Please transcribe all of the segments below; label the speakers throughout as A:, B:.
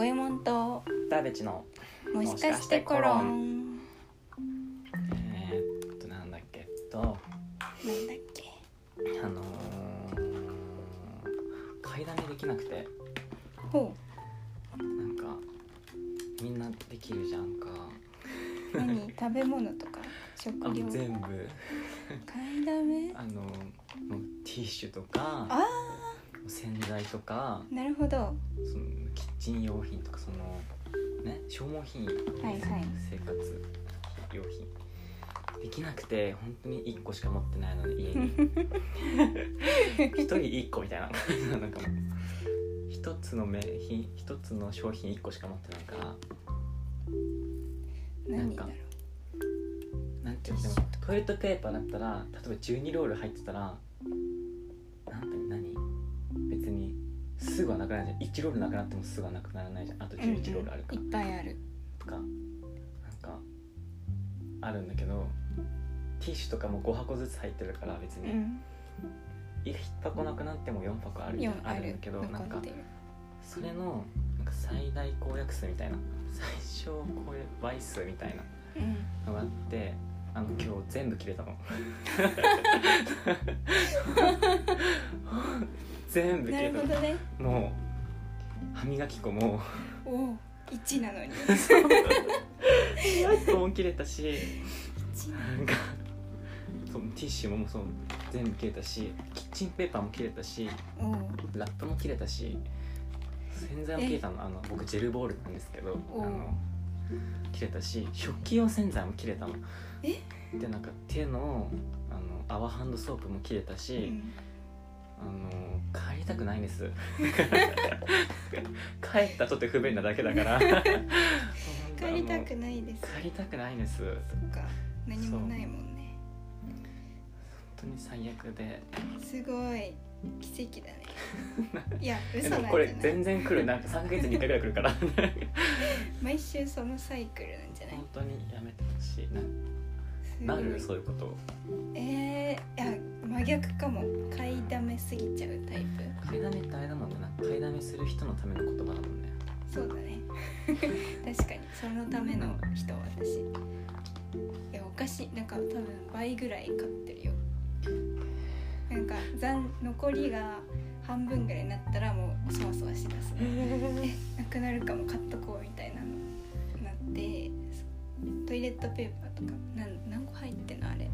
A: 五右衛門と
B: ダベチの
A: もしかしてコロン。
B: えー、っとなんだっけと。
A: なんだっけ。
B: あのー、買いだめできなくて。
A: ほ
B: なんかみんなできるじゃんか。
A: う何？食べ物とか？食
B: あ
A: 料
B: 全部。
A: 買いだめ
B: あのティッシュとか。
A: あ
B: 洗剤とか
A: ーなるほど。は
B: そのキッチン用品とかそのね消耗品
A: いはい。
B: 生活用品。できなくて本当に1個しか持ってないのに家に。一人1個みたいな。なんかもう一つの名品一つの商品1個しか持ってないから。
A: 何だろ
B: なんていうのでもトイレットペーパーだったら例えば12ロール入ってたらすぐはなくならないじゃん。1ロールなくなってもすぐはなくならないじゃん。あと
A: う
B: 11ロールあるから。
A: うんうんいっぱいある。
B: とかなんかあるんだけどティッシュとかも5箱ずつ入ってるから別に。
A: うん。
B: 1箱なくなっても4箱あるみたい
A: 4
B: なあ
A: ある。
B: るんだけどなんかそれのなんか最大公約数みたいな最小公約倍数みたいな
A: うん。
B: のがあってあの今日全部切れたの 全部切
A: なるほどね。
B: もう歯磨き粉も。
A: おお1なのに。
B: 歯磨き粉も切れたし。
A: 1
B: なんかそうティッシュもそう全部切れたし。キッチンペーパーも切れたし。ラップも切れたし。洗剤も切れたの。あの僕ジェルボールなんですけどあの切れたし。食器用洗剤も切れたの。
A: え。
B: でなんか手のあの泡ハンドソープも切れたし、
A: うん
B: あの帰りたくないんです。帰ったとて不便なだけだから。
A: 帰りたくないです。
B: 帰りたくないんです。
A: そっか。何もないもんね。
B: 本当に最悪で。す
A: ごい奇跡だね。いや
B: え
A: 嘘なんじゃない？
B: 全然来る。なんか3ヶ月に1回ぐらい来るから。
A: 毎週そのサイクルなんじゃない？
B: 本当にやめてほしいなないるそういうこと。
A: えー、いや真逆かも。買いだめすぎちゃうタイプ。
B: 買いだめってあれだもんね。買いだめする人のための言葉だもんね。
A: そうだね。確かに。そのための人私。いやお菓子なんか多分倍ぐらい買ってるよ。なんか残残りが半分ぐらいになったらもうそわそわしだす。えなくなるかも。買っとこうみたいなのなって。そトイレットペーパーとかなん何個入ってんのあれ？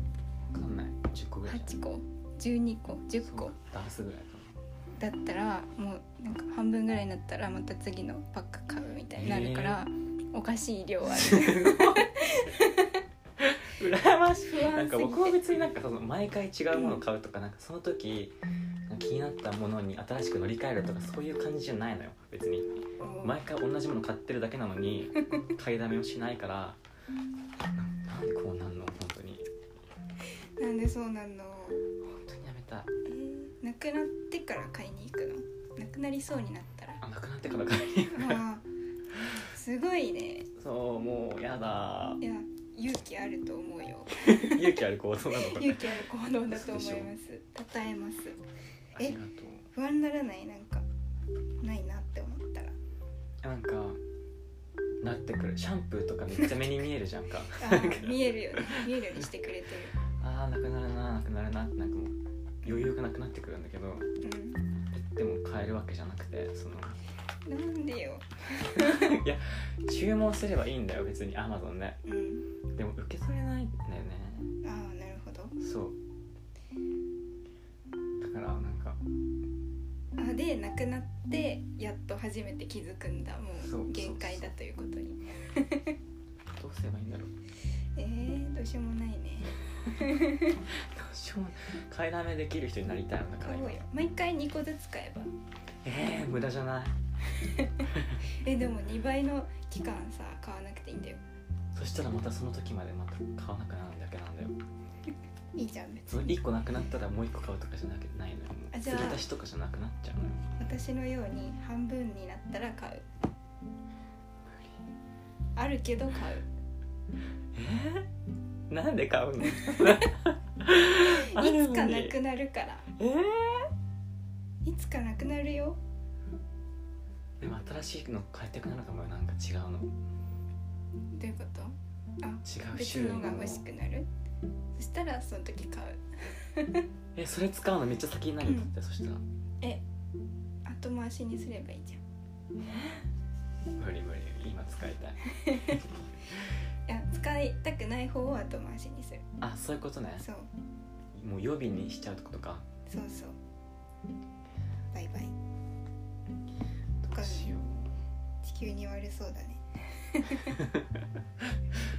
B: 分かんない。10個ぐらい。
A: 8個？12個？10個？
B: そう。ダースぐらいか
A: だったらもうなんか半分ぐらいになったらまた次のパック買うみたいになるから、おかしい量ある。
B: な羨ましい。
A: 不安すぎて。
B: なんか僕は別になんかその毎回違うものを買うとかなんかその時気になったものに新しく乗り換えるとかそういう感じじゃないのよ別に。毎回同じもの買ってるだけなのに買いだめをしないからななんでこうなんの本当に。
A: なんでそうなんの？
B: 本当にやめたい。
A: えー、なくなってから買いに行くの？なくなりそうになったら？
B: あなくなってから買いに行く。
A: すごいね。
B: そうもうやだ。
A: いや勇気あると思うよ。
B: 勇気ある行動なのかな。
A: 勇気ある行動だと思います。称えます
B: ありがと
A: 不安にならないなんかないなって思ったら
B: う。なんかなってくる。シャンプーとかめっちゃ目に見えるじゃんか。
A: 見えるよね。見えるようにしてくれて
B: あーなくなるななくなるなってなんかもう余裕がなくなってくるんだけど
A: る
B: でも買えるわけじゃなくてその。
A: うんなんでよ。
B: いや注文すればいいんだよ別にアマゾンで。
A: うん。
B: でも受け取れないんだよね。
A: ああなるほど。
B: そう。だからなんか
A: あでなくなってやっと初めて気づくんだ。も
B: そう
A: う限界だということに。
B: どうすればいいんだろう。
A: えー、どうしようもないね。
B: どうしようも買いだめできる人になりたいのだから
A: 毎回2個ずつ買えば。
B: えー、無駄じゃない。
A: えでも2倍の期間さ買わなくていいんだよ。
B: そしたらまたその時までまた買わなくなるだけなんだよ
A: いいじゃん別
B: その
A: に
B: 1個なくなったらもう1個買うとかじゃなくないのよ。もう
A: あじゃあ。
B: 継ぎ足しとかじゃなくなっちゃうのよ。
A: 私のように半分になったら買う。あるけど買う。
B: えー、なんで買うの？
A: いつかなくなるから。
B: えー、
A: いつかなくなるよ。
B: でも新しいの買いたくなるかもよ。なんか違うの。
A: どういうこと？あ
B: 違う
A: 別
B: 種類の
A: のが欲しくなる？そしたらその時買う。
B: えそれ使うのめっちゃ先になるん。だって、そしたら。
A: え後回しにすればいいじゃん。
B: 無理無理今使いたい。
A: いや使いたくない方を後回しにする。
B: あそういうことね。
A: そう。
B: もう予備にしちゃうってことか。
A: そうそう。バイバイ。
B: どうしよ
A: 地球に悪そうだね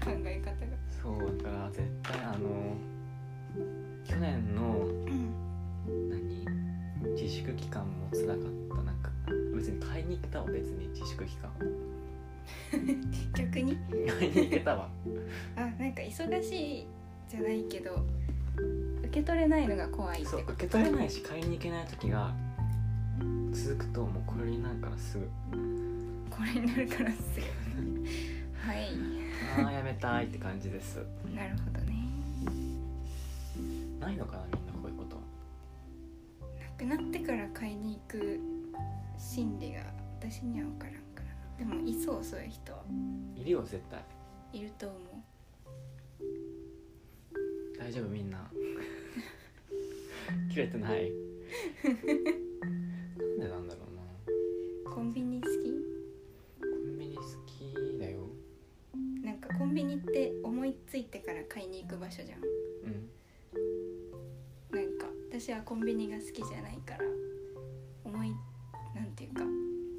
A: 考え方が。
B: うそうだから絶対あの去年の
A: うん
B: 何自粛期間も辛かった。なんか別に買いに行けたわ別に自粛期間。
A: 逆に？
B: 買いに行けたわ。
A: あなんか忙しいじゃないけど受け取れないのが怖いって
B: そう受け取れないし買いに行けない時が続くともうこれになるからすぐ。
A: これになるからすぐはい。
B: ああやめたいって感じです。
A: なるほどね。
B: ないのかなみんなこういうこと。
A: なくなってから買いに行く心理が私には分からんから。なでもいそうそういう人は。い
B: るよ絶対。
A: いると思
B: 大丈夫みんな。切れてない。なんでなんだろうな。
A: うコンビニ
B: ビニ
A: って思いついてから買いに行く場所じゃん。
B: うん
A: なんか私はコンビニが好きじゃないから思いなんていうか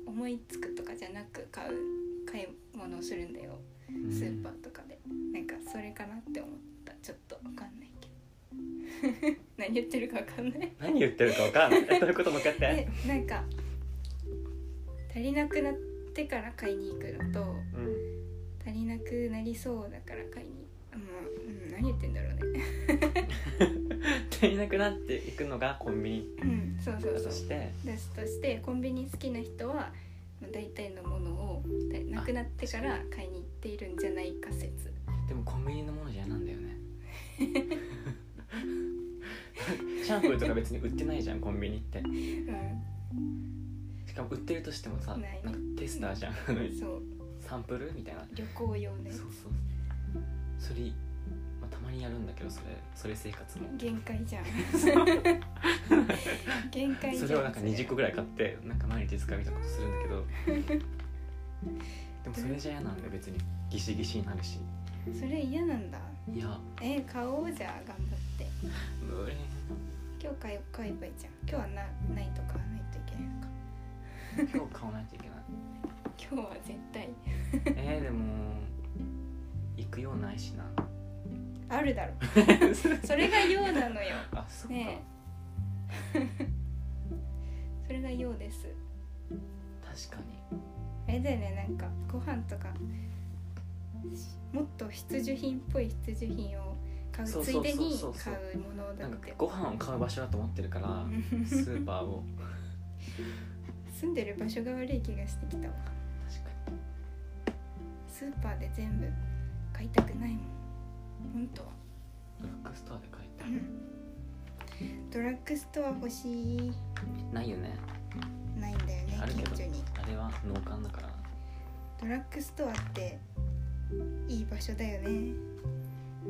A: 思いつくとかじゃなく買う買い物をするんだよ。
B: うん。
A: スーパーとかで、なんかそれかなって思った。ちょっとわかんないけど。何言ってるかわかんない。
B: 何言ってるか分かんない。え どういうこともう一回やって。
A: えなんか足りなくなってから買いに行くのと
B: う
A: くなりそうだから買いにあもう、うん、何言ってんだろうね。
B: 足りなくなっていくのがコンビニ。
A: うんそうそうう。
B: として。
A: としてコンビニ好きな人はまあ大体のものをだなくなってから買いに行っているんじゃないか説。
B: でもコンビニのものじなんだよね。シャンプーとか別に売ってないじゃんコンビニって。
A: うん。
B: しかも売ってるとしてもさ
A: な
B: んかテスターじゃん。
A: そう
B: サンプルみたいな。
A: 旅行用ね。
B: そうそう。それ、まあ、たまにやるんだけどそれそれ生活も
A: 限界じゃん。限界じゃん。
B: それをなんか20個ぐらい買ってなんか毎日使うみたいなことするんだけど。でもそれじゃ嫌なんだよ別に。ギシギシになるし。
A: それ嫌なんだ。
B: いや。
A: え買おうじゃあ頑張って。
B: 無理。
A: 今日買えばいいじゃん。今日はなないと買わないといけないのか。
B: 今日買わないといけない
A: 今日は絶対。
B: えー、でも行くようないしな。
A: あるだろ。それが用なのよ。
B: あそっか、
A: ねえ。それが用です。
B: 確かに。
A: あれだよねなんかご飯とかもっと必需品っぽい必需品を買うついでに買うものだ
B: なんか
A: って
B: ご飯を買う場所だと思ってるから スーパーを。
A: 住んでる場所が悪い気がしてきたわスーパーで全部買いたくないもん。本当は。
B: にドラッグストアで買いたい。
A: ドラッグストア欲しい。
B: ないよね。
A: ないんだよね近所に。
B: あれは農館だから。
A: ドラッグストアっていい場所だよね。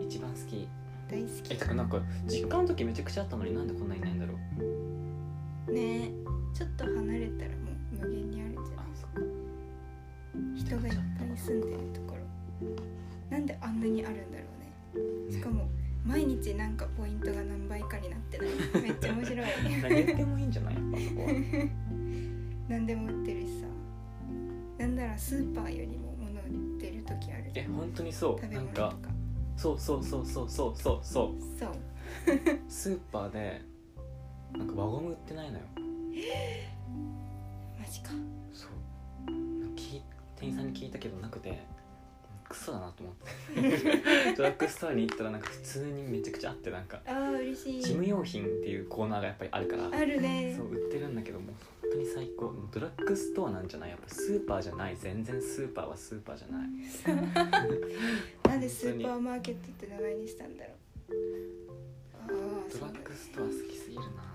B: 一番好き。
A: 大好き。
B: えてかなんか実家の時めちゃくちゃあったのになんでこんなにいないんだろう。
A: ねえ。ちょっと離れたらもう無限にあるんじゃない
B: あそっか。
A: 人がいっぱい住んでるところ。なんであんなにあるんだろうね。しかも毎日なんかポイントが何倍かになってない。めっちゃ面白い。
B: 何言ってもいいんじゃない？
A: 何でも売ってるしさ。なんならスーパーよりも物売ってる時ある
B: え本当にそう。
A: 食べ
B: なんか。
A: 物とか
B: そうそうそうそうそうそうそう。
A: そう。
B: スーパーでなんか輪ゴム売ってないのよ。
A: マジか
B: 店員さんに聞いたけどなくてクソだなと思って。ドラッグストアに行ったらなんか普通にめちゃくちゃあってなんか
A: あー嬉しい。
B: 事務用品っていうコーナーがやっぱりあるから。
A: あるね。
B: そう売ってるんだけどもう本当に最高。ドラッグストアなんじゃないやっぱスーパーじゃない。全然スーパーはスーパーじゃない。
A: なんでスーパーマーケットって名前にしたんだろう。ああ
B: ドラッグストア好きすぎるな。
A: ド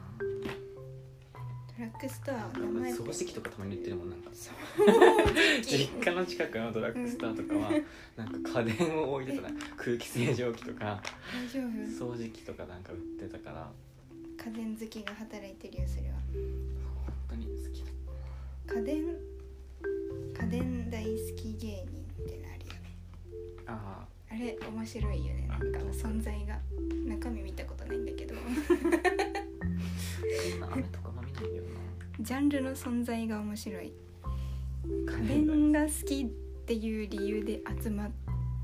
A: ラッグストア名前
B: 掃除機とかたまに言ってるもんなんか。実
A: 機
B: 家の近くのドラッグストアとかは、なんか家電を置いてたな。空気清浄機とか
A: 大丈夫。
B: 掃除機とかなんか売ってたから。
A: 家電好きが働いてるよそれは。
B: 本当に好きだ。
A: 家電家電大好き芸人ってのあるよね。
B: あ
A: あれ面白いよね。なんか存在が。中身見たことないんだけど
B: いよ
A: ジャンルの存在が面白い。
B: な
A: 家電が好きっていう理由で集ま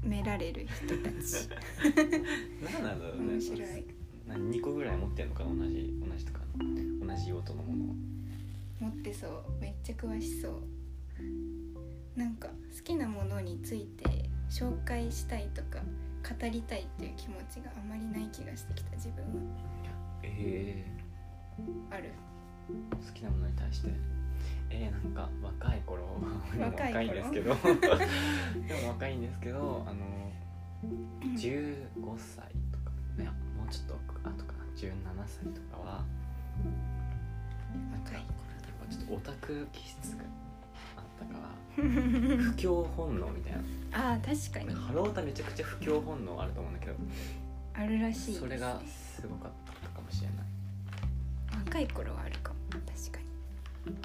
A: められる人たち。
B: 何なんだろうね。
A: 面白い。
B: 何2個ぐらい持ってんのかな同じ同じとか同じ用途のものを。
A: 持ってそう。めっちゃ詳しそう。なんか好きなものについて紹介したいとか語りたいっていう気持ちがあまりない気がしてきた自分は。
B: え
A: ある。
B: ー、好きなものに対して。えー、なんか若い頃。
A: 若い頃？
B: 若いんですけど。でも若いんですけどあの15歳とか。いやもうちょっと後かな。17歳とかは
A: 若い
B: これやっぱちょっとオタク気質があったから。不協本能みたいな。
A: ああ確かに。
B: ハロータめちゃくちゃ不協本能あると思うんだけど。
A: あるらしいね、
B: それがすごかったかもしれない。
A: 若い頃はあるかも確かに。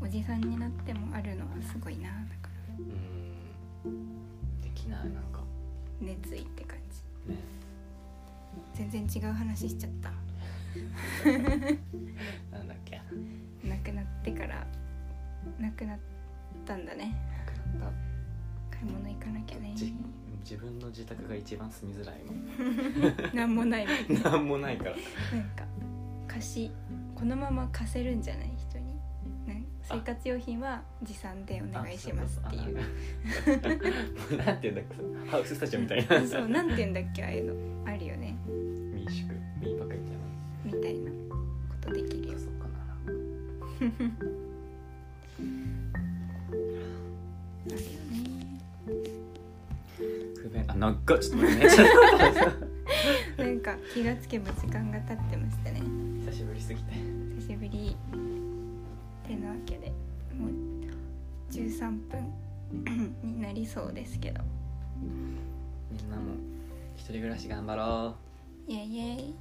A: おじさんになってもあるのはすごいな。だから。
B: うーん。できないなんか。
A: 熱意って感じ
B: ね。
A: 全然違う話しちゃった。
B: なんだっけ？
A: 亡くなってから亡くなったんだね。
B: なんか
A: 買い物行かなきゃね。
B: じ自分の自宅が一番住みづらいの
A: なんもない。もんね
B: なんもないから。
A: なんか貸しこのまま貸せるんじゃない？人に、ね、生活用品は持参でお願いしますっていう。
B: う なんて言うんだっけ？ハウススタジオみたいな。
A: そうなんて言うんだっけ？ああいうの。あるよね。
B: 民宿。民泊みたいな。
A: みたいな。ことできるよ。
B: そうかな。
A: あるよね。
B: 不便。あなんかちょっと待ってね
A: なんか気がつけば時間が経ってましたね。
B: 久しぶりすぎて。
A: 久しぶりてなわけでもう13分 になりそうですけど。
B: みんなも一人暮らし頑張ろう。
A: イエイイエイ